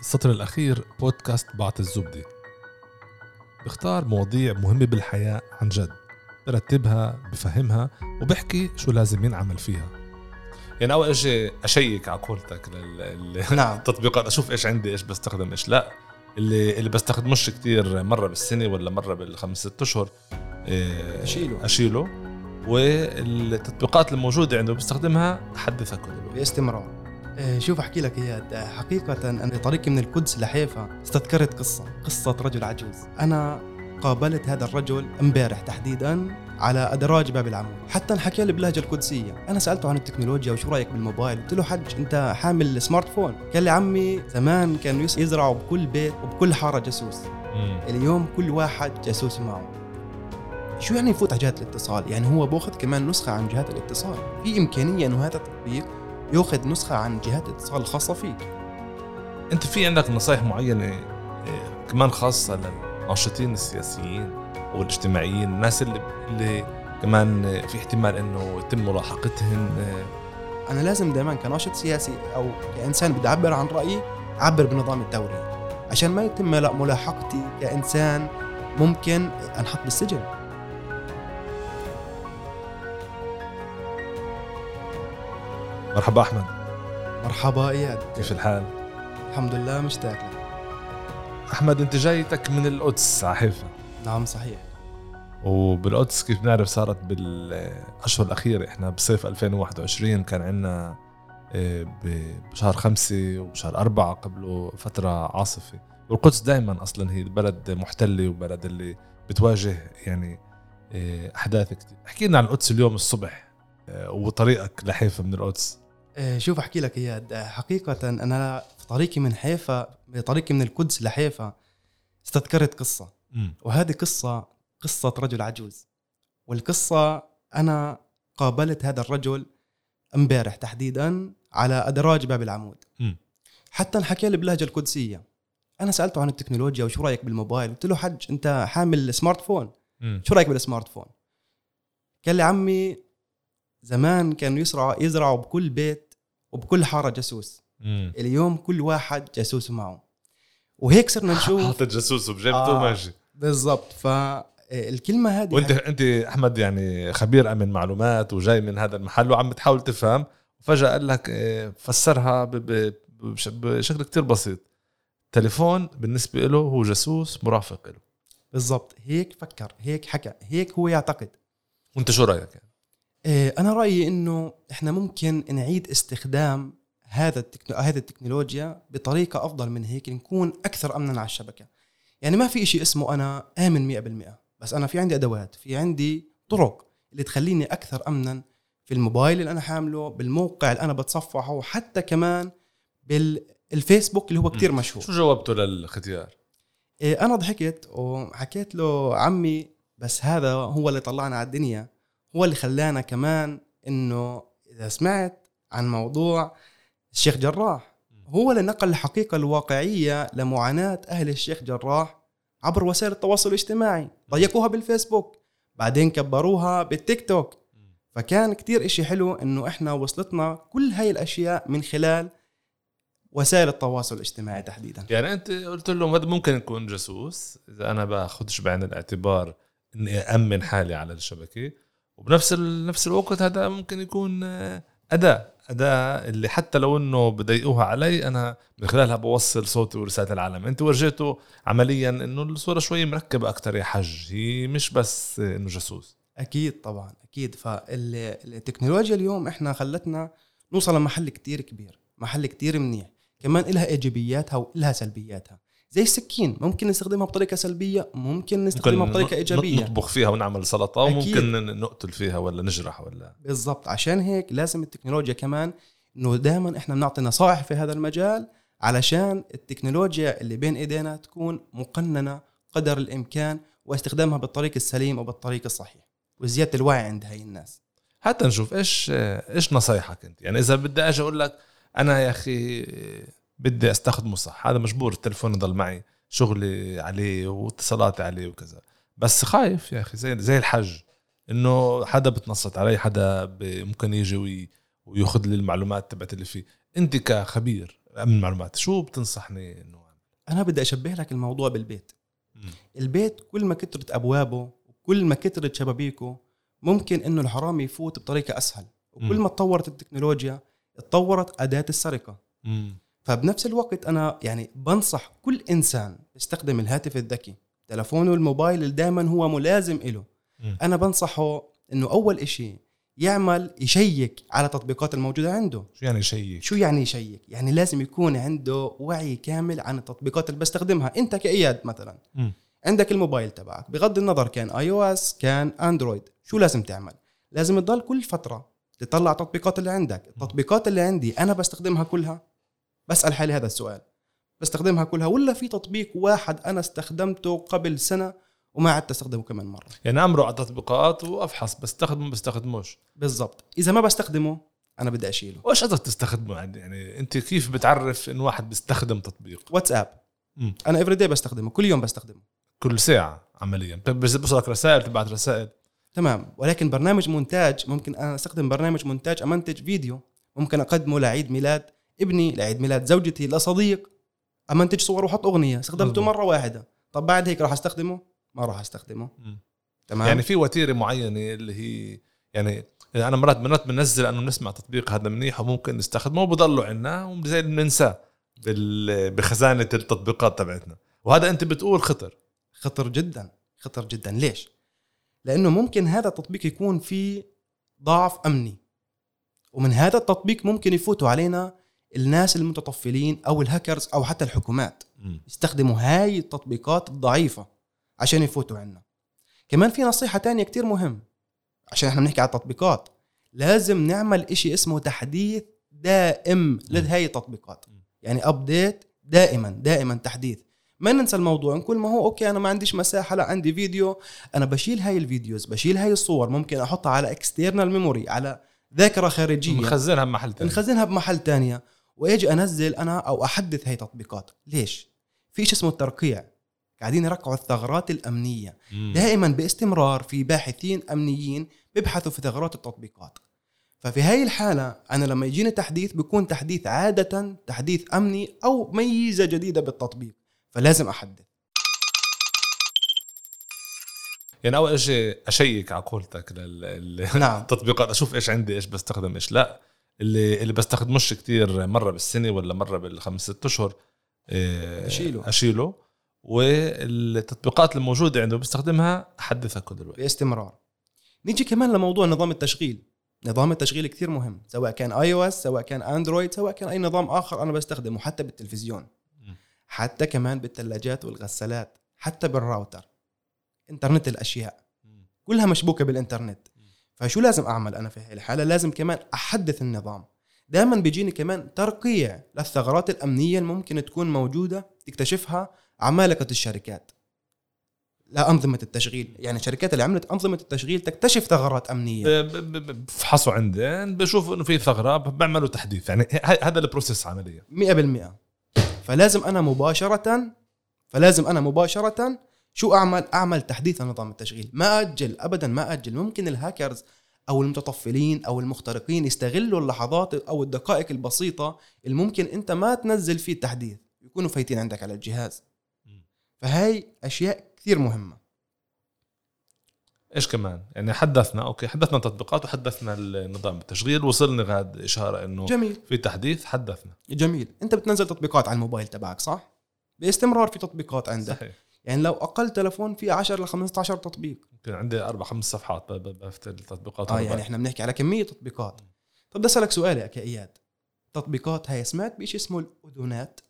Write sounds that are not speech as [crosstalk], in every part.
السطر الأخير بودكاست بعط الزبدة. بختار مواضيع مهمة بالحياة عن جد برتبها بفهمها وبحكي شو لازم ينعمل فيها. يعني أول أجي أشيك على قولتك [laughs] نعم. للتطبيقات أشوف إيش عندي إيش بستخدم إيش لا. اللي اللي بستخدموش كتير مرة بالسنة ولا مرة بالخمس ست أشهر إيه، أشيله. أشيله. والتطبيقات الموجودة عنده بستخدمها أحدثها كل باستمرار. آه، شوف أحكي لك اياد حقيقة أنا طريقي من القدس لحيفا استذكرت قصة قصة رجل عجوز. أنا قابلت هذا الرجل امبارح تحديدا على أدراج باب العمود. حتى انحكى لي باللهجه القدسية. أنا سألته عن التكنولوجيا وشو رأيك بالموبايل؟ قلت له حج أنت حامل سمارت فون. قال لي عمي زمان كانوا يزرعوا بكل بيت وبكل حارة جاسوس. اليوم كل واحد جاسوس معه. شو يعني يفوت على جهات الاتصال؟ يعني هو باخذ كمان نسخة عن جهات الاتصال. في إمكانية إنه هذا التطبيق ياخذ نسخة عن جهات الاتصال الخاصة فيك. أنت في عندك نصائح معينة إيه، كمان خاصة للناشطين السياسيين والاجتماعيين الناس اللي اللي كمان في احتمال إنه يتم ملاحقتهم أنا لازم دائما كناشط سياسي أو كإنسان بدي أعبر عن رأيي أعبر بنظام الدوري عشان ما يتم ملاحقتي كإنسان ممكن أنحط بالسجن. مرحبا أحمد. مرحبا إياد. كيف الحال؟ الحمد لله مشتاق لك أحمد أنت جايتك من القدس على حيفا نعم صحيح. وبالقدس كيف بنعرف صارت بالأشهر الأخيرة؟ إحنا بصيف 2021 كان عندنا آه، بشهر خمسة وبشهر أربعة قبله فترة عاصفة. والقدس دائما أصلا هي البلد محتلة وبلد اللي بتواجه يعني آه، أحداث كتير. احكي لنا عن القدس اليوم الصبح. وطريقك لحيفا من القدس آه، شوف أحكي لك اياد حقيقة أنا في طريقي من حيفا طريقي من القدس لحيفا استذكرت قصة. م. وهذه قصة قصة رجل عجوز. والقصة أنا قابلت هذا الرجل امبارح تحديدا على أدراج باب العمود. م. حتى انحكى لي باللهجة القدسية. أنا سألته عن التكنولوجيا وشو رأيك بالموبايل؟ قلت له حج أنت حامل smartphone م. شو رأيك بال smartphone قال لي عمي زمان كانوا يزرعوا يزرعوا بكل بيت وبكل حارة جاسوس. مم. اليوم كل واحد جاسوس معه وهيك صرنا [laughs] نشوف حاطط جاسوس بجيبته آه ماشي بالضبط. فالكلمه هذه وانت أنت أحمد يعني خبير امن معلومات وجاي من هذا المحل وعم تحاول تفهم. وفجأة قال لك إيه، فسرها بشكل كتير بسيط. تليفون بالنسبة له هو جاسوس مرافق له. بالضبط. هيك فكر هيك حكى هيك هو يعتقد. وأنت شو رأيك؟ يعني؟ إيه، أنا رأيي إنه إحنا ممكن نعيد استخدام هذا التكنو... هذه التكنولوجيا بطريقة أفضل من هيك نكون أكثر امنا على الشبكة. يعني ما في شيء اسمه أنا آمن 100% بس أنا في عندي أدوات في عندي طرق اللي تخليني أكثر امنا في الموبايل اللي أنا حامله بالموقع اللي أنا بتصفحه وحتى كمان بالفيسبوك اللي هو كتير مشهور. شو جاوبته للختيار؟ إيه أنا ضحكت وحكيت له عمي بس هذا هو اللي طلعنا على الدنيا. هو اللي خلانا كمان إنه إذا سمعت عن موضوع الشيخ جراح هو اللي نقل الحقيقة الواقعية لمعاناة أهل الشيخ جراح عبر وسائل التواصل الاجتماعي. ضيقوها بالفيسبوك بعدين كبروها بالتيك توك. فكان كتير إشي حلو إنه إحنا وصلتنا كل هاي الأشياء من خلال وسائل التواصل الاجتماعي تحديدا. يعني أنت قلت لهم هذا ممكن يكون جاسوس إذا أنا باخذش بعين الاعتبار إني امن حالي على الشبكة. وبنفس نفس الوقت هذا ممكن يكون آه، أداة. أداة اللي حتى لو إنه بضايقوها علي أنا من خلالها بوصل صوتي ورسالة العالم. انت ورجيته عمليا إنه الصورة شوي مركبة أكثر يا حج هي مش بس إنه جاسوس. أكيد طبعا أكيد. فالتكنولوجيا اليوم إحنا خلتنا نوصل لمحل كتير كبير محل كتير منيح. كمان إلها إيجابياتها وإلها سلبياتها. زي السكين ممكن نستخدمها بطريقة سلبية ممكن نستخدمها ممكن بطريقة إيجابية. نطبخ فيها ونعمل سلطة وممكن نقتل فيها ولا نجرح ولا. بالضبط. عشان هيك لازم التكنولوجيا كمان إنه دائما إحنا بنعطي نصائح في هذا المجال علشان التكنولوجيا اللي بين إيدينا تكون مقننة قدر الإمكان واستخدامها بالطريق السليم وبالطريق الصحيح وزيادة الوعي عند هاي الناس. حتى نشوف إيش إيش نصايحك أنت؟ يعني إذا بدي أجي أقول لك أنا يا أخي بدي أستخدمه صح هذا مجبور التلفون يضل معي شغلي عليه واتصالاتي عليه وكذا بس خايف يا أخي زي زي الحج إنه حدا بتنصت علي حدا ممكن يجي وياخذ لي المعلومات تبعت اللي فيه أنت كخبير امن المعلومات شو بتنصحني إنه؟ أنا بدي أشبه لك الموضوع بالبيت مم. البيت كل ما كترت أبوابه وكل ما كترت شبابيكه ممكن إنه الحرامي يفوت بطريقة أسهل وكل. ما تطورت التكنولوجيا اتطورت أداة السرقة مم. فبنفس الوقت أنا يعني بنصح كل إنسان يستخدم الهاتف الذكي تلفونه الموبايل اللي دائما هو ملازم له مم. أنا بنصحه إنه أول إشي يعمل يشيك على التطبيقات الموجودة عنده. شو يعني شيء شو يعني يشيك؟ يعني لازم يكون عنده وعي كامل عن التطبيقات اللي بستخدمها. أنت كإياد مثلا. مم. عندك الموبايل تبعك. بغض النظر كان iOS كان Android شو لازم تعمل؟ لازم تضل كل فترة تطلع التطبيقات اللي عندك. التطبيقات اللي عندي أنا بستخدمها كلها بسأل حالي هذا السؤال. بستخدمها كلها ولا في تطبيق واحد أنا استخدمته قبل سنة وما عدت أستخدمه كمان مرة؟ يعني أمره على التطبيقات وأفحص بستخدمه بستخدموش. بالضبط. إذا ما بستخدمه أنا بدي أشيله. وايش قصدك تستخدمه يعني أنت كيف بتعرف انه واحد بيستخدم تطبيق؟ واتساب. أنا every day بستخدمه كل يوم بستخدمه. كل ساعة عمليا. طيب بوصلك رسائل تبعت رسائل. تمام. ولكن برنامج مونتاج ممكن أنا أستخدم برنامج مونتاج أمنتج فيديو ممكن أقدمه لعيد ميلاد. ابني لعيد ميلاد زوجتي لصديق. أمنتج صور واحط أغنية. استخدمته. مرة واحدة. طب بعد هيك راح أستخدمه؟ ما راح أستخدمه. تمام؟ يعني في وتيرة معينة اللي هي يعني أنا مرات مرات بنزل أنه بنسمع تطبيق هذا منيح وممكن نستخدمه وبضله عنا وزي بننساه بخزانة التطبيقات تبعتنا. وهذا أنت بتقول خطر. خطر جدا. خطر جدا. ليش؟ لأنه ممكن هذا التطبيق يكون فيه ضعف أمني. ومن هذا التطبيق ممكن يفوتوا علينا الناس المتطفلين أو الهاكرز أو حتى الحكومات. يستخدموا هاي التطبيقات الضعيفة عشان يفوتوا عنا. كمان في نصيحة تانية كتير مهم عشان إحنا بنحكي على التطبيقات. لازم نعمل إشي اسمه تحديث دائم لهي التطبيقات. يعني update دائما دائما تحديث. ما ننسى الموضوع. نقول ما هو okay أنا ما عنديش مساحة لا عندي فيديو. أنا بشيل هاي ال videos بشيل هاي الصور ممكن أحطها على external memory على ذاكرة خارجية. مخزنها بمحل تاني. نخزنها بمحل تانية. واجي أنزل أنا أو أحدث هاي تطبيقات. ليش؟ في شيء اسمه الترقيع. قاعدين يرقعوا الثغرات الأمنية. مم. دائما باستمرار في باحثين أمنيين بيبحثوا في ثغرات التطبيقات. ففي هاي الحالة أنا لما يجيني تحديث بيكون تحديث عادة تحديث أمني أو ميزة جديدة بالتطبيق. فلازم أحدث. يعني أول شيء أشيك على قولتك لل- نعم. [laughs] أشوف إيش عندي إيش بستخدم إيش لا. اللي اللي بستخدموش كتير مرة بالسنة ولا مرة بالخمس ست أشهر إيه، أشيله. أشيله. والتطبيقات الموجودة عنده بستخدمها احدثها كل الوقت باستمرار. نيجي كمان لموضوع نظام التشغيل. نظام التشغيل كثير مهم سواء كان iOS سواء كان Android سواء كان أي نظام آخر أنا بستخدمه حتى بالتلفزيون. حتى كمان بالثلاجات والغسالات حتى بالراوتر. إنترنت الأشياء. كلها مشبوكة بالإنترنت. فشو لازم أعمل أنا في هاي الحالة؟ لازم كمان أحدث النظام. دائما بيجيني كمان ترقيع للثغرات الأمنية اللي ممكن تكون موجودة تكتشفها عمالقة الشركات. لانظمه التشغيل. يعني الشركات اللي عملت أنظمة التشغيل تكتشف ثغرات أمنية. بفحصوا عندين بشوفوا إنه في ثغرة بعملوا تحديث. يعني هذا ال process عمليا. 100% فلازم أنا مباشرة فلازم أنا مباشرة شو أعمل؟ أعمل تحديث لنظام التشغيل. ما أجل ابدا ما أجل. ممكن الهاكرز أو المتطفلين أو المخترقين يستغلوا اللحظات أو الدقائق البسيطة اللي ممكن أنت ما تنزل فيه التحديث. يكونوا فايتين عندك على الجهاز. فهاي أشياء كثير مهمة. إيش كمان؟ يعني حدثنا okay حدثنا تطبيقات وحدثنا النظام التشغيل. وصلنا غاد إشارة إنه جميل. في تحديث حدثنا. جميل. أنت بتنزل تطبيقات على الموبايل تبعك صح؟ باستمرار في تطبيقات عندك. صحيح. يعني لو أقل تلفون في 10 ل 15 تطبيق. يمكن عندي أربع خمس صفحات بفتح التطبيقات آه يعني. إحنا بنحكي على كمية تطبيقات. طب بدي اسالك سؤال يا كاياد تطبيقات هاي سمعت بشيء اسمه الاذونات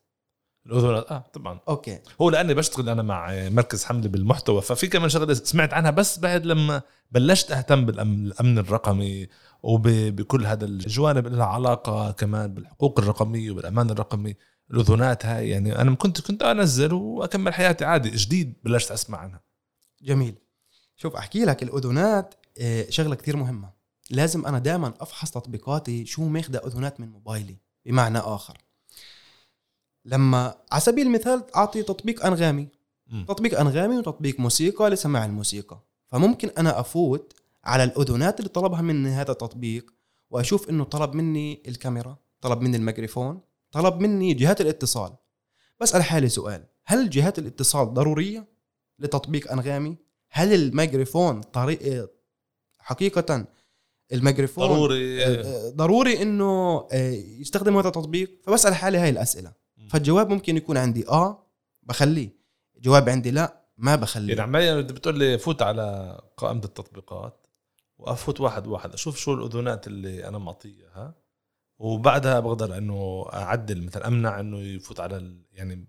الاذونات آه طبعا. أوكي. هو لأني بشتغل أنا مع مركز حملة بالمحتوى ففي كمان شغلة سمعت عنها بس بعد لما بلشت أهتم بالامن الأمن الرقمي وبكل هذا الجوانب اللي لها علاقة كمان بالحقوق الرقمية والامان الرقمي. الاذونات هاي يعني أنا كنت كنت أنزل وأكمل حياتي عادي جديد بلشت أسمع عنها. جميل. شوف أحكي لك الأذونات آه، شغلة كثير مهمة. لازم أنا دائما أفحص تطبيقاتي شو ماخذه أذونات من موبايلي بمعنى آخر. لما على سبيل المثال أعطي تطبيق أنغامي. مم. تطبيق أنغامي وتطبيق موسيقى لسماع الموسيقى. فممكن أنا أفوت على الأذونات اللي طلبها مني هذا التطبيق وأشوف إنه طلب مني الكاميرا طلب مني الميكروفون طلب مني جهات الاتصال. بسأل حالي سؤال هل جهات الاتصال ضرورية لتطبيق أنغامي؟ هل الميكروفون طريقه حقيقة الميكروفون ضروري. آه، ضروري إنه آه، يستخدم هذا التطبيق؟ فبسأل حالي هاي الأسئلة. فالجواب ممكن يكون عندي آه بخليه. جواب عندي لا ما بخليه. يعني عمالي انت بتقول لي فوت على قائمة التطبيقات وأفوت واحد واحد أشوف شو الأذونات اللي أنا معطيها. وبعدها بقدر انه اعدل مثلا امنع انه يفوت على ال... يعني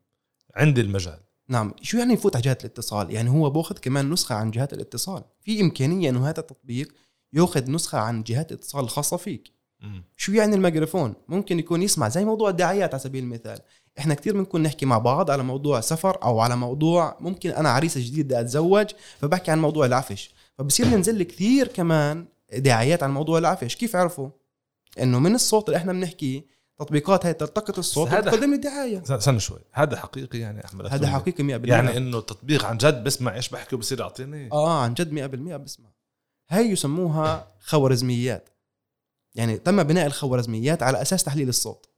عندي المجال. نعم. شو يعني يفوت على جهات الاتصال؟ يعني هو بأخذ كمان نسخة عن جهات الاتصال. في إمكانية إنه هذا التطبيق يأخذ نسخة عن جهات الاتصال الخاصة فيك. مم. شو يعني الميكروفون؟ ممكن يكون يسمع زي موضوع الدعايات على سبيل المثال. إحنا كثير بنكون نحكي مع بعض على موضوع سفر أو على موضوع ممكن أنا عريسه جديد بدي أتزوج فبحكي عن موضوع العفش. فبصير ينزل لي كثير كمان دعايات عن موضوع العفش. كيف عرفوا؟ إنه من الصوت اللي إحنا بنحكيه تطبيقات هاي تلتقط الصوت وتقدم لي دعاية. استنى شوي. هذا حقيقي يعني أحمد هذا. حقيقي 100% يعني إنه التطبيق عن جد بسمع إيش بحكي وبصير يعطيني. آه عن جد 100% بسمع. هاي يسموها خوارزميات. يعني تم بناء الخوارزميات على أساس تحليل الصوت.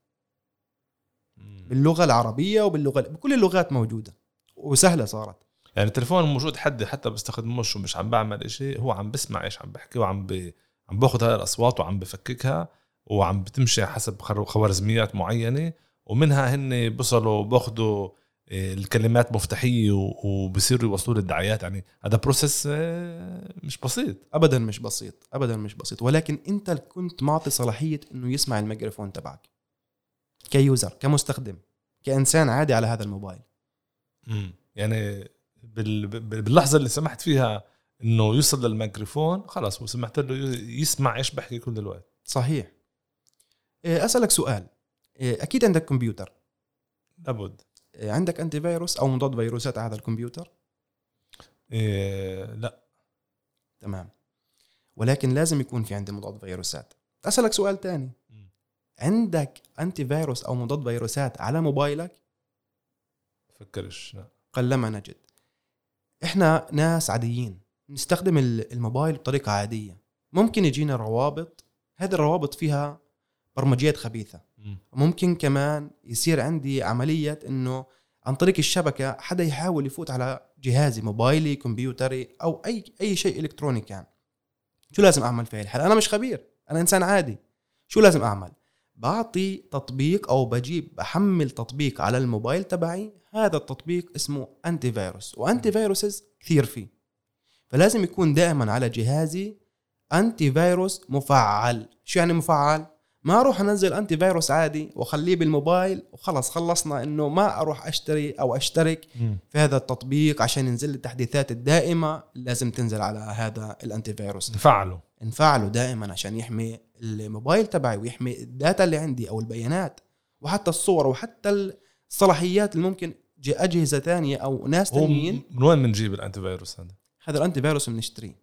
باللغة العربية وباللغة بكل اللغات موجودة. وسهلة صارت. يعني التليفون موجود حدي حتى بستخدموش ومش عم بعمل إشي هو عم بسمع إيش عم بحكي وعم ب... عم باخذ هاي الأصوات وعم بفككها. وعم بتمشي حسب خوارزميات معينة ومنها هن بصلوا باخذوا إيه، الكلمات مفتاحية وبصيروا يوصلوا لي الدعايات يعني هذا process آه، مش بسيط. ابدا مش بسيط. ابدا مش بسيط. ولكن أنت كنت معطي صلاحية إنه يسمع الميكروفون تبعك. ك user كمستخدم كإنسان عادي على هذا الموبايل. يعني بال... بال- باللحظة اللي سمحت فيها إنه يوصل للميكروفون خلاص وسمحت له يسمع إيش بحكي كل الوقت. صحيح. أسألك سؤال. إيه، أكيد عندك كمبيوتر. لابد. إيه، عندك antivirus أو مضاد فيروسات على هذا الكمبيوتر؟ إيه لا. تمام. ولكن لازم يكون في عندي مضاد فيروسات. أسألك سؤال تاني. مم. عندك انتي فيروس أو مضاد فيروسات على موبايلك؟ فكرش لا. قلما نجد. إحنا ناس عاديين نستخدم ال- الموبايل بطريقة عادية. ممكن يجينا روابط هذه الروابط فيها برمجيات خبيثة. مم. ممكن كمان يصير عندي عملية إنه عن طريق الشبكة حدا يحاول يفوت على جهازي موبايلي كمبيوتري أو أي أي شيء إلكتروني كان. شو لازم أعمل في الحالة؟ أنا مش خبير أنا إنسان عادي. شو لازم أعمل؟ بعطي تطبيق أو بجيب بحمل تطبيق على الموبايل تبعي هذا التطبيق اسمه antivirus و antiviruses كثير فيه. فلازم يكون دائما على جهازي antivirus مفعل. شو يعني مفعل؟ ما أروح أنزل antivirus عادي وأخليه بالموبايل وخلص خلصنا إنه ما أروح أشتري أو أشترك. في هذا التطبيق عشان ينزل لي التحديثات الدائمة لازم تنزل على هذا ال antivirus نفعله نفعله دائما عشان يحمي الموبايل تبعي ويحمي ال data اللي عندي أو البيانات وحتى الصور وحتى الصلاحيات اللي ممكن أجهزة ثانية أو ناس ثانيين من وين بنجيب ال antivirus هذا؟ هذا ال antivirus بنشتريه.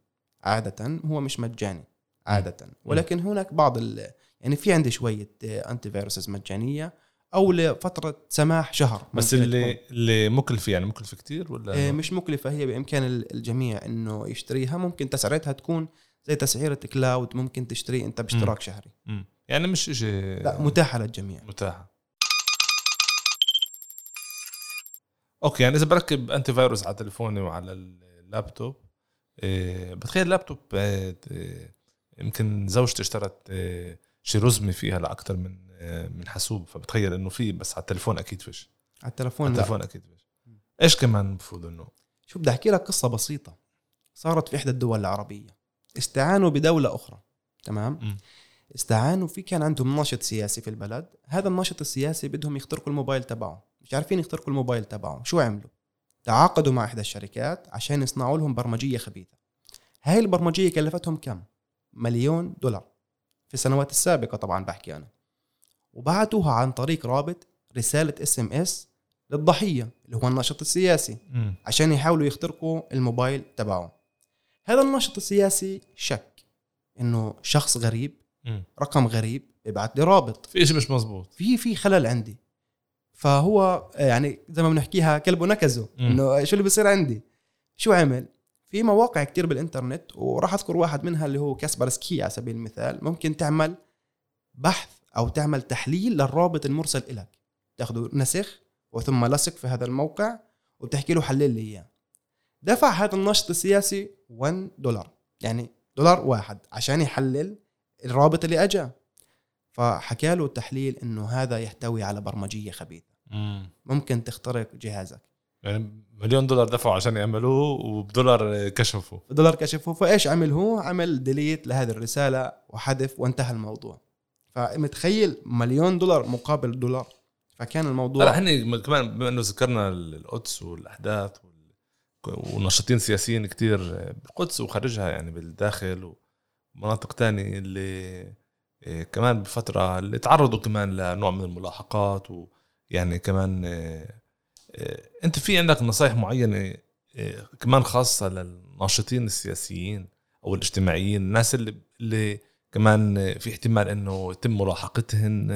عادة هو مش مجاني. عادة. ولكن هناك بعض ال يعني في عندي شوية آه، antiviruses مجانية أو لفترة سماح شهر. بس اللي تكون. اللي مكلفة يعني مكلفة كتير ولا آه، مش مكلفة هي بإمكان ال- الجميع إنه يشتريها. ممكن تسعيرتها تكون زي تسعيرة cloud ممكن تشتري أنت باشتراك شهري. مم. يعني مش شيء لا متاحة للجميع. متاحة. okay يعني إذا بركب antivirus على تليفوني وعلى اللابتوب إيه بتخيل اللابتوب إيه إيه، يمكن زوجتي اشترت إيه شي رزمه فيها لاكثر من إيه من حاسوب فبتخيل إنه في بس على التليفون أكيد فيش. على التلفون على التليفون أكيد فيش. إيش كمان المفروض إنه؟ شو بدي أحكي لك قصة بسيطة. صارت في إحدى الدول العربية. استعانوا بدولة أخرى. تمام؟ مم. استعانوا في كان عندهم ناشط سياسي في البلد. هذا الناشط السياسي بدهم يخترقوا الموبايل تبعه مش عارفين يخترقوا الموبايل تبعه شو عملوا؟ تعاقدوا مع إحدى الشركات عشان يصنعوا لهم برمجية خبيثة. هاي البرمجية كلفتهم كم؟ مليون دولار في السنوات السابقة طبعا بحكي أنا. وبعتوها عن طريق رابط رسالة SMS للضحية اللي هو الناشط السياسي مم. عشان يحاولوا يخترقوا الموبايل تبعه هذا الناشط السياسي شك إنه شخص غريب مم. رقم غريب ابعت لي رابط. في شيء مش مزبوط. في في خلل عندي. فهو يعني زي ما بنحكيها كلبه نكزه. إنه شو اللي بيصير عندي؟ شو عمل؟ في مواقع كتير بالإنترنت وراح أذكر واحد منها اللي هو كاسبرسكي على سبيل المثال. ممكن تعمل بحث أو تعمل تحليل للرابط المرسل لك تاخذه نسخ وثم لصق في هذا الموقع وبتحكي له حلل لي إياه. دفع هذا الناشط السياسي 1 دولار يعني دولار واحد عشان يحلل الرابط اللي اجى فحكى له التحليل إنه هذا يحتوي على برمجية خبيثة. ممكن تخترق جهازك. يعني مليون دولار دفعوا عشان يعملوه وبدولار كشفوا. دولار كشفوا. فإيش عمل هو عمل ديليت لهذه الرسالة وحذف وانتهى الموضوع. فمتخيل مليون دولار مقابل دولار. فكان الموضوع لا هن كمان بما إنه ذكرنا القدس والأحداث ونشاطين سياسيين كتير بالقدس وخارجها يعني بالداخل ومناطق تانية اللي إيه، كمان بفترة اللي تعرضوا كمان لنوع من الملاحقات ويعني كمان إيه، انت في عندك نصائح معينة كمان خاصة للناشطين السياسيين أو الاجتماعيين الناس اللي اللي كمان في احتمال إنه يتم ملاحقتهن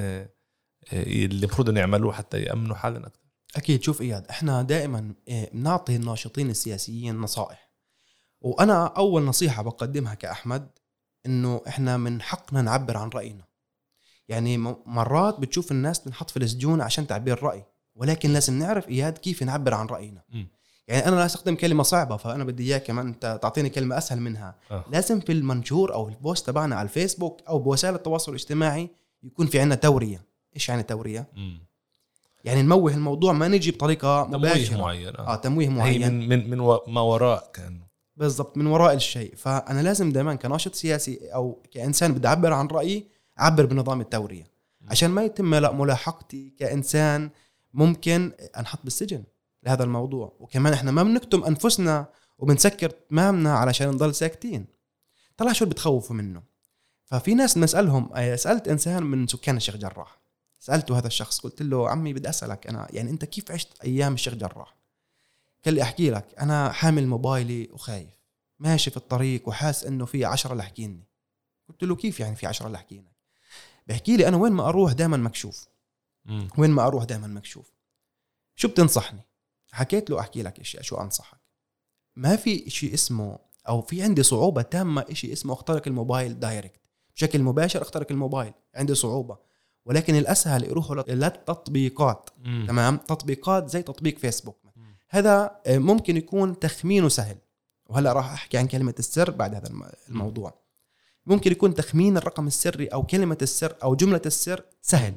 اللي المفروض إنه يعملوه حتى يأمنوا حالهم أكثر؟ أكيد شوف إياد إحنا دائما بنعطي الناشطين السياسيين نصائح. وأنا أول نصيحة بقدمها كأحمد إنه إحنا من حقنا نعبر عن رأينا. يعني مرات بتشوف الناس تنحط في السجون عشان تعبير رأي. ولكن لازم نعرف إياد كيف نعبر عن رأينا. م. يعني أنا لا أستخدم كلمة صعبة فأنا بدي إياك كمان أنت تعطيني كلمة أسهل منها. أه. لازم في المنشور أو البوست تبعنا على الفيسبوك أو بوسائل التواصل الاجتماعي يكون في عندنا تورية. إيش يعني تورية؟ م. يعني نموه الموضوع ما نجي بطريقة مباشرة. تمويه معين آه, آه تمويه معين. هي من من من ما وراء كان بالضبط من وراء الشيء. فأنا لازم دائما كناشط سياسي أو كإنسان بدي أعبر عن رأيي أعبر بنظام التورية. عشان ما يتم ملاحقتي كإنسان ممكن أنحط بالسجن لهذا الموضوع. وكمان إحنا ما بنكتم أنفسنا وبنسكر تمامنا علشان نضل ساكتين. طلع شو اللي بتخوفوا منه؟ ففي ناس بنسألهم سألت إنسان من سكان الشيخ جراح؟ سألته هذا الشخص قلت له عمي بدي أسألك أنا يعني أنت كيف عشت أيام الشيخ جراح؟ قال لي أحكي لك أنا حامل موبايلي وخايف ماشي في الطريق وحاس إنه في عشرة لاحقيني قلت له كيف يعني في عشرة لاحقينك بحكي لي أنا وين ما أروح دائما مكشوف. وين ما أروح دائما مكشوف شو بتنصحني؟ حكيت له أحكي لك اشياء شو أنصحك؟ ما في شيء اسمه أو في عندي صعوبة تامة شيء اسمه اخترق الموبايل direct بشكل مباشر اخترق الموبايل عندي صعوبة. ولكن الأسهل يروحوا للتطبيقات تمام؟ تطبيقات زي تطبيق فيسبوك. هذا آه، ممكن يكون تخمينه سهل. وهلأ راح أحكي عن كلمة السر بعد هذا الموضوع. ممكن يكون تخمين الرقم السري أو كلمة السر أو جملة السر سهل.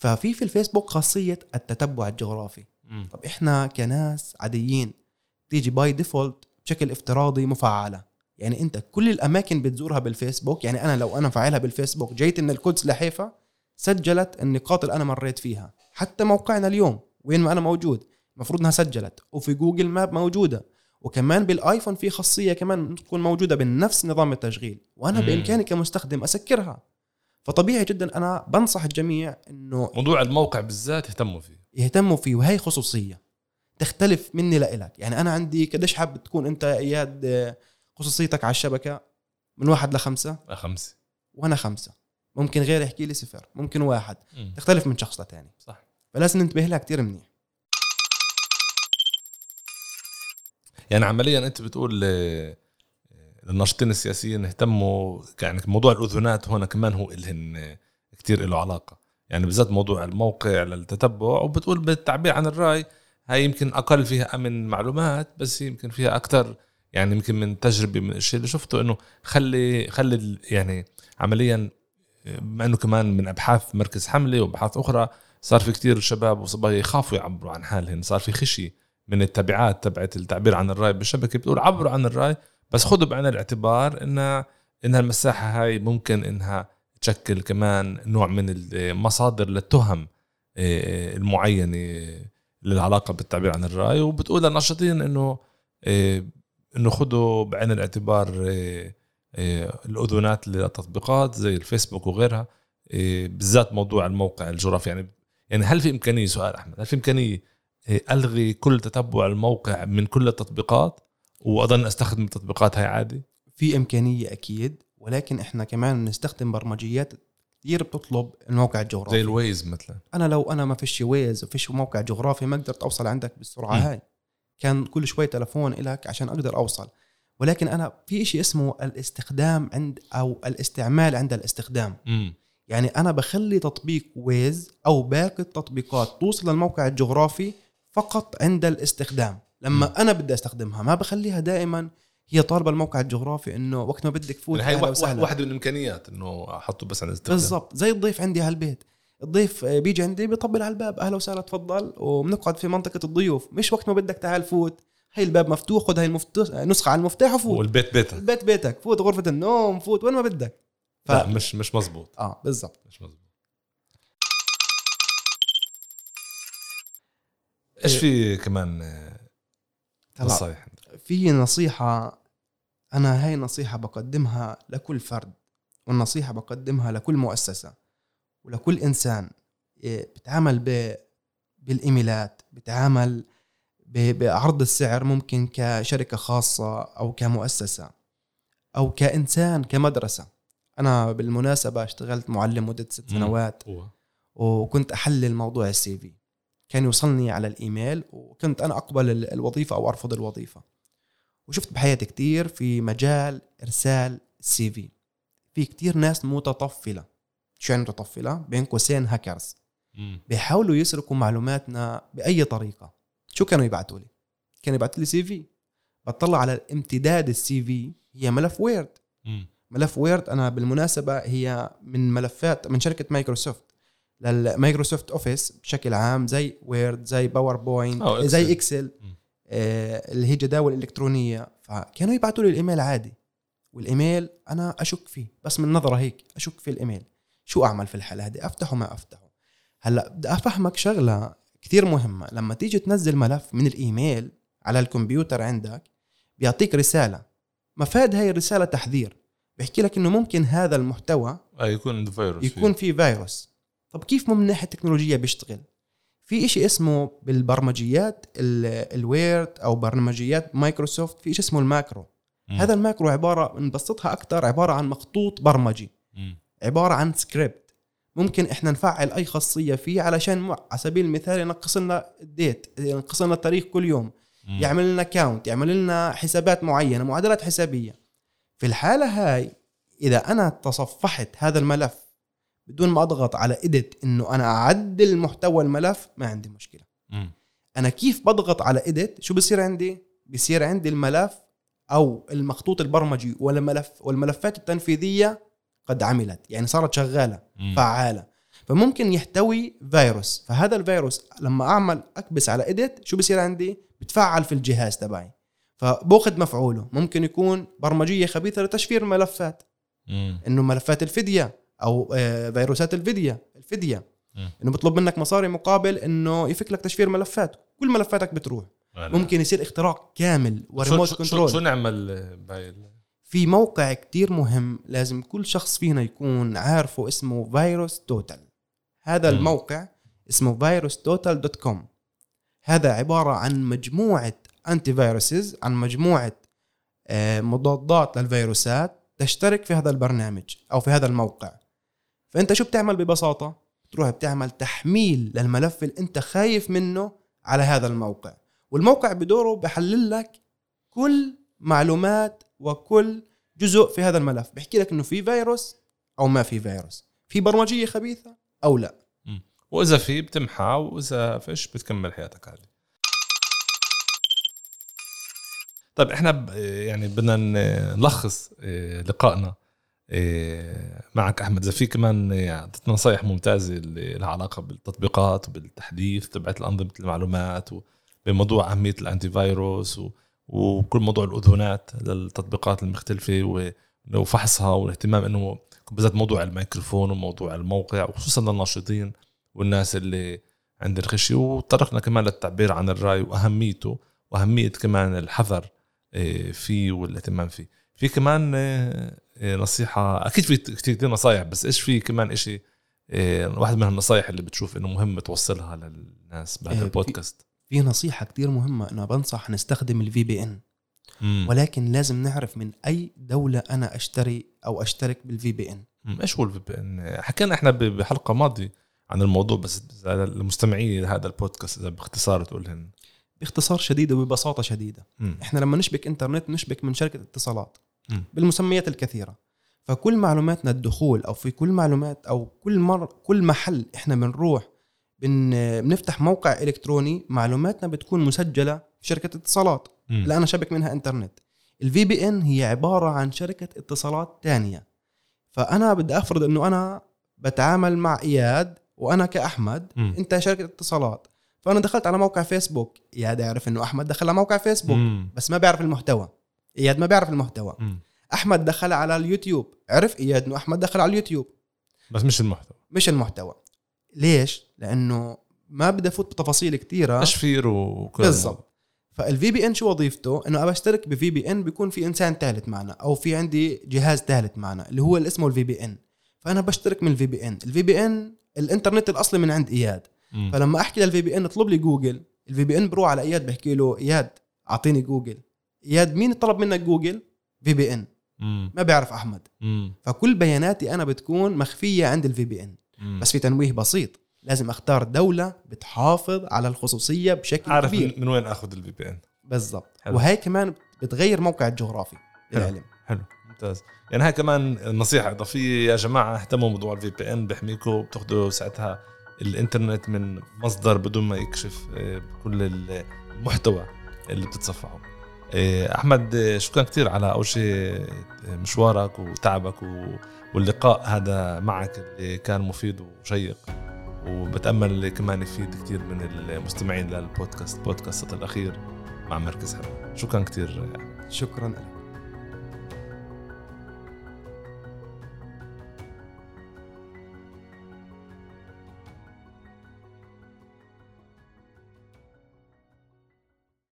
ففي في الفيسبوك خاصية التتبع الجغرافي. طب إحنا كناس عاديين تيجي by default بشكل افتراضي مفعلة. يعني أنت كل الأماكن بتزورها بالفيسبوك يعني أنا لو أنا فاعلها بالفيسبوك جيت من القدس لحيفا سجلت النقاط اللي أنا مريت فيها. حتى موقعنا اليوم وين ما أنا موجود المفروض إنها سجلت. وفي جوجل ماب موجودة. وكمان بالآيفون في خاصية كمان تكون موجودة بنفس نظام التشغيل. وأنا مم. بإمكاني كمستخدم أسكرها. فطبيعي جدا أنا بنصح الجميع إنه موضوع الموقع بالذات يهتموا فيه. يهتموا فيه وهي خصوصية تختلف مني لإلك. يعني أنا عندي قديش حاب تكون أنت إياد خصوصيتك على الشبكة من واحد لخمسة. خمسة. وأنا خمسة. ممكن غير يحكي لي صفر ممكن واحد. م. تختلف من شخص لتاني. صح. فلازم ننتبه لها كثير منيح. يعني عمليا أنت بتقول الناشطين السياسيين اهتموا يعني موضوع الأذونات هنا كمان هو إلهن كتير له علاقة. يعني بالذات موضوع الموقع للتتبع وبتقول بالتعبير عن الرأي هاي يمكن أقل فيها أمن معلومات بس يمكن فيها أكثر يعني يمكن من تجربة من الشيء اللي شفته إنه خلي خلي يعني عمليا بما إنه كمان من أبحاث مركز حملة وأبحاث أخرى صار في كتير شباب وصبايا يخافوا يعبروا عن حالهم صار في خشي من التبعات تبعت التعبير عن الرأي بالشبكه بتقول عبروا عن الرأي بس خذوا بعين الاعتبار انها انها المساحه هاي ممكن إنها تشكل كمان نوع من المصادر للتهم آه، المعينة للعلاقة بالتعبير عن الرأي. وبتقول للناشطين إنه آه، إنه خذوا بعين الاعتبار آه، الاذونات للتطبيقات زي الفيسبوك وغيرها بالذات موضوع الموقع الجغرافي. يعني يعني هل في إمكانية سؤال أحمد هل في إمكانية ألغي كل تتبع الموقع من كل التطبيقات؟ وأظن أستخدم التطبيقات هاي عادي. في إمكانية أكيد ولكن إحنا كمان بنستخدم برمجيات كثير بتطلب الموقع الجغرافي. زي الويز مثلا. أنا لو أنا ما فيش ويز وفيش موقع جغرافي ما قدرت أوصل عندك بالسرعة م. هاي. كان كل شوي تلفون إلك عشان أقدر أوصل. ولكن أنا في شيء اسمه الاستخدام عند أو الاستعمال عند الاستخدام. م. يعني أنا بخلي تطبيق ويز أو باقي التطبيقات توصل للموقع الجغرافي فقط عند الاستخدام. لما. أنا بدي أستخدمها ما بخليها دائما هي طالبة الموقع الجغرافي إنه وقت ما بدك فوت يعني هي. واحدة من الإمكانيات إنه أحطه بس على الاستخدام. بالضبط زي الضيف عندي هالبيت. الضيف آه، بيجي عندي بيطبل على الباب. أهلا وسهلا تفضل. وبنقعد في منطقة الضيوف. مش وقت ما بدك تعال فوت. هي الباب مفتوح خذ هي المفتوح نسخة على المفتاح وفوت. والبيت بيتك. البيت بيتك. فوت غرفة النوم فوت وين ما بدك. ف... لا مش مش مزبوط آه بالضبط. مش مزبوط إيش في كمان؟ نصايح في نصيحة أنا هاي نصيحة بقدمها لكل فرد والنصيحة بقدمها لكل مؤسسة ولكل إنسان إيه، بتعامل ب... بالإيميلات بتعامل ب... بعرض السعر ممكن كشركة خاصة أو كمؤسسة أو كإنسان كمدرسة. أنا بالمناسبة اشتغلت معلم مدة ست. سنوات وكنت أحلل موضوع السي في. كان يوصلني على الإيميل وكنت أنا أقبل ال- الوظيفة أو أرفض الوظيفة. وشفت بحياتي كتير في مجال إرسال ال CV. في كتير ناس متطفلة. شو يعني متطفلة؟ بين قوسين هاكرز. بيحاولوا يسرقوا معلوماتنا بأي طريقة. شو كانوا يبعتوا لي؟ كانوا يبعتوا لي CV. بطلع على امتداد ال CV هي ملف Word. ملف Word أنا بالمناسبة هي من ملفات من شركة مايكروسوفت. لل Microsoft Office بشكل عام زي Word زي PowerPoint زي. Excel. آه اللي هي جداول إلكترونية. فكانوا يبعثوا لي الإيميل عادي. والإيميل أنا أشك فيه. بس من نظرة هيك أشك في الإيميل. شو أعمل في الحالة هذه؟ أفتحه ما أفتحه؟ هلأ بدي أفهمك شغلة كثير مهمة. لما تيجي تنزل ملف من الإيميل على الكمبيوتر عندك بيعطيك رسالة. مفاد هاي الرسالة تحذير. بيحكي لك إنه ممكن هذا المحتوى آه يكون فيروس يكون. في فيروس. طب كيف من ناحية التكنولوجيا بيشتغل في إشي اسمه بالبرمجيات ال- Word أو برمجيات مايكروسوفت في إشي اسمه ال macro مم. هذا ال macro عبارة نبسطها أكثر عبارة عن مخطوط برمجي مم. عبارة عن سكريبت ممكن إحنا نفعل أي خاصية فيه علشان على سبيل المثال ينقص لنا ال date ينقص لنا التاريخ كل يوم مم. يعمل لنا count يعمل لنا حسابات معينة معادلات حسابية في الحالة هاي إذا أنا تصفحت هذا الملف بدون ما اضغط على اديت انه أنا اعدل محتوى الملف ما عندي مشكلة. مم. أنا كيف بضغط على اديت شو بصير عندي؟ بصير عندي الملف أو المخطوط البرمجي والملف والملفات التنفيذية قد عملت يعني صارت شغالة مم. فعالة. فممكن يحتوي فيروس. فهذا الفيروس لما أعمل أكبس على اديت شو بصير عندي؟ بتفعل في الجهاز تبعي. فبأخذ مفعوله. ممكن يكون برمجية خبيثة لتشفير الملفات مم. إنه ملفات الفدية. أو آه، فيروسات الفديه الفديه. إنه بيطلب منك مصاري مقابل إنه يفك لك تشفير ملفات. كل ملفاتك بتروح. هلا. ممكن يصير اختراق كامل شو, وريموت شو, شو, شو control نعمل بهاي في موقع كتير مهم لازم كل شخص فينا يكون عارفه اسمه VirusTotal. هذا مم. الموقع اسمه VirusTotal dot com. هذا عبارة عن مجموعة انتي فيروسز عن مجموعة آه، مضادات للفيروسات تشترك في هذا البرنامج أو في هذا الموقع. فأنت شو بتعمل ببساطة؟ بتروح بتعمل تحميل للملف اللي أنت خايف منه على هذا الموقع. والموقع بدوره بحلل لك كل معلومات وكل جزء في هذا الملف. بيحكي لك إنه في فيروس أو ما في فيروس. في برمجية خبيثة أو لا. وإذا في بتمحى وإذا فيش بتكمل حياتك عادي. طيب إحنا يعني بدنا نلخص آه، لقائنا. معك أحمد اذا في كمان آه، أعطيتنا نصايح ممتازة اللي لها علاقة بالتطبيقات وبالتحديث تبعت انظمه المعلومات وبموضوع أهمية الانتي فيروس و- وكل موضوع الأذونات للتطبيقات المختلفة وفحصها والاهتمام إنه بالذات موضوع الميكروفون وموضوع الموقع وخصوصا للناشطين والناس اللي عند الخشي وتطرقنا كمان للتعبير عن الرأي وأهميته وأهمية كمان الحذر آه، فيه والاهتمام فيه. في كمان آه، نصيحة أكيد في كتير نصايح بس إيش في كمان إشي آه، واحد من النصايح اللي بتشوف إنه مهم توصلها للناس بهذا في- البودكاست في نصيحة كتير مهمة أنا بنصح نستخدم الفي بي ان. ولكن لازم نعرف من أي دولة أنا أشتري أو أشترك بال VPN. إيش هو ال VPN حكينا إحنا ب- بحلقة ماضية عن الموضوع بس المستمعين هذا البودكاست إذا باختصار تقولهن باختصار شديد وببساطة شديدة مم. إحنا لما نشبك إنترنت نشبك من شركة اتصالات. بالمسميات الكثيرة. فكل معلوماتنا الدخول أو في كل معلومات أو كل مر كل محل إحنا بنروح بن بنفتح موقع إلكتروني معلوماتنا بتكون مسجلة في شركة اتصالات. اللي أنا شبك منها إنترنت. ال VPN هي عبارة عن شركة اتصالات تانية. فأنا بدي أفرض إنه أنا بتعامل مع إياد وأنا كأحمد مم. أنت شركة اتصالات. فأنا دخلت على موقع فيسبوك إياد يعرف إنه أحمد دخل على موقع فيسبوك مم. بس ما بيعرف المحتوى. إياد ما بيعرف المحتوى. مم. أحمد دخل على اليوتيوب. عرف إياد إنه أحمد دخل على اليوتيوب. بس مش المحتوى. مش المحتوى. ليش؟ لأنه ما بدي أفوت بتفاصيل كثيره تشفير وكل بالضبط. فال VPN شو وظيفته؟ إنه أنا بشترك ب VPN بيكون في إنسان ثالث معنا أو في عندي جهاز ثالث معنا اللي هو اللي اسمه ال VPN فأنا بشترك من ال VPN ال VPN الإنترنت الأصلي من عند إياد. مم. فلما أحكي لل VPN اطلب لي جوجل. ال VPN بروح على إياد بحكي له إياد أعطيني جوجل. اياد مين طلب منك جوجل؟ VPN. ما بيعرف أحمد. مم. فكل بياناتي أنا بتكون مخفية عند ال VPN. بس في تنويه بسيط. لازم أختار دولة بتحافظ على الخصوصية بشكل عارف كبير. من من وين آخذ ال VPN بالضبط. وهي كمان بتغير موقع الجغرافي حلو. للعلم. حلو. ممتاز. يعني هاي كمان نصيحة. اضافيه يا جماعة اهتموا بموضوع الفي بي ان بيحميكم بتاخذوا ساعتها الإنترنت من مصدر بدون ما يكشف آه، كل المحتوى اللي بتتصفحه أحمد آه، شكرا كثير على أول شيء آه، مشوارك وتعبك و- واللقاء هذا معك اللي كان مفيد وشيق. وبتأمل كمان يفيد كثير من المستمعين للبودكاست بودكاست الأخير مع مركز حلو شكرا كثير شكرا لك.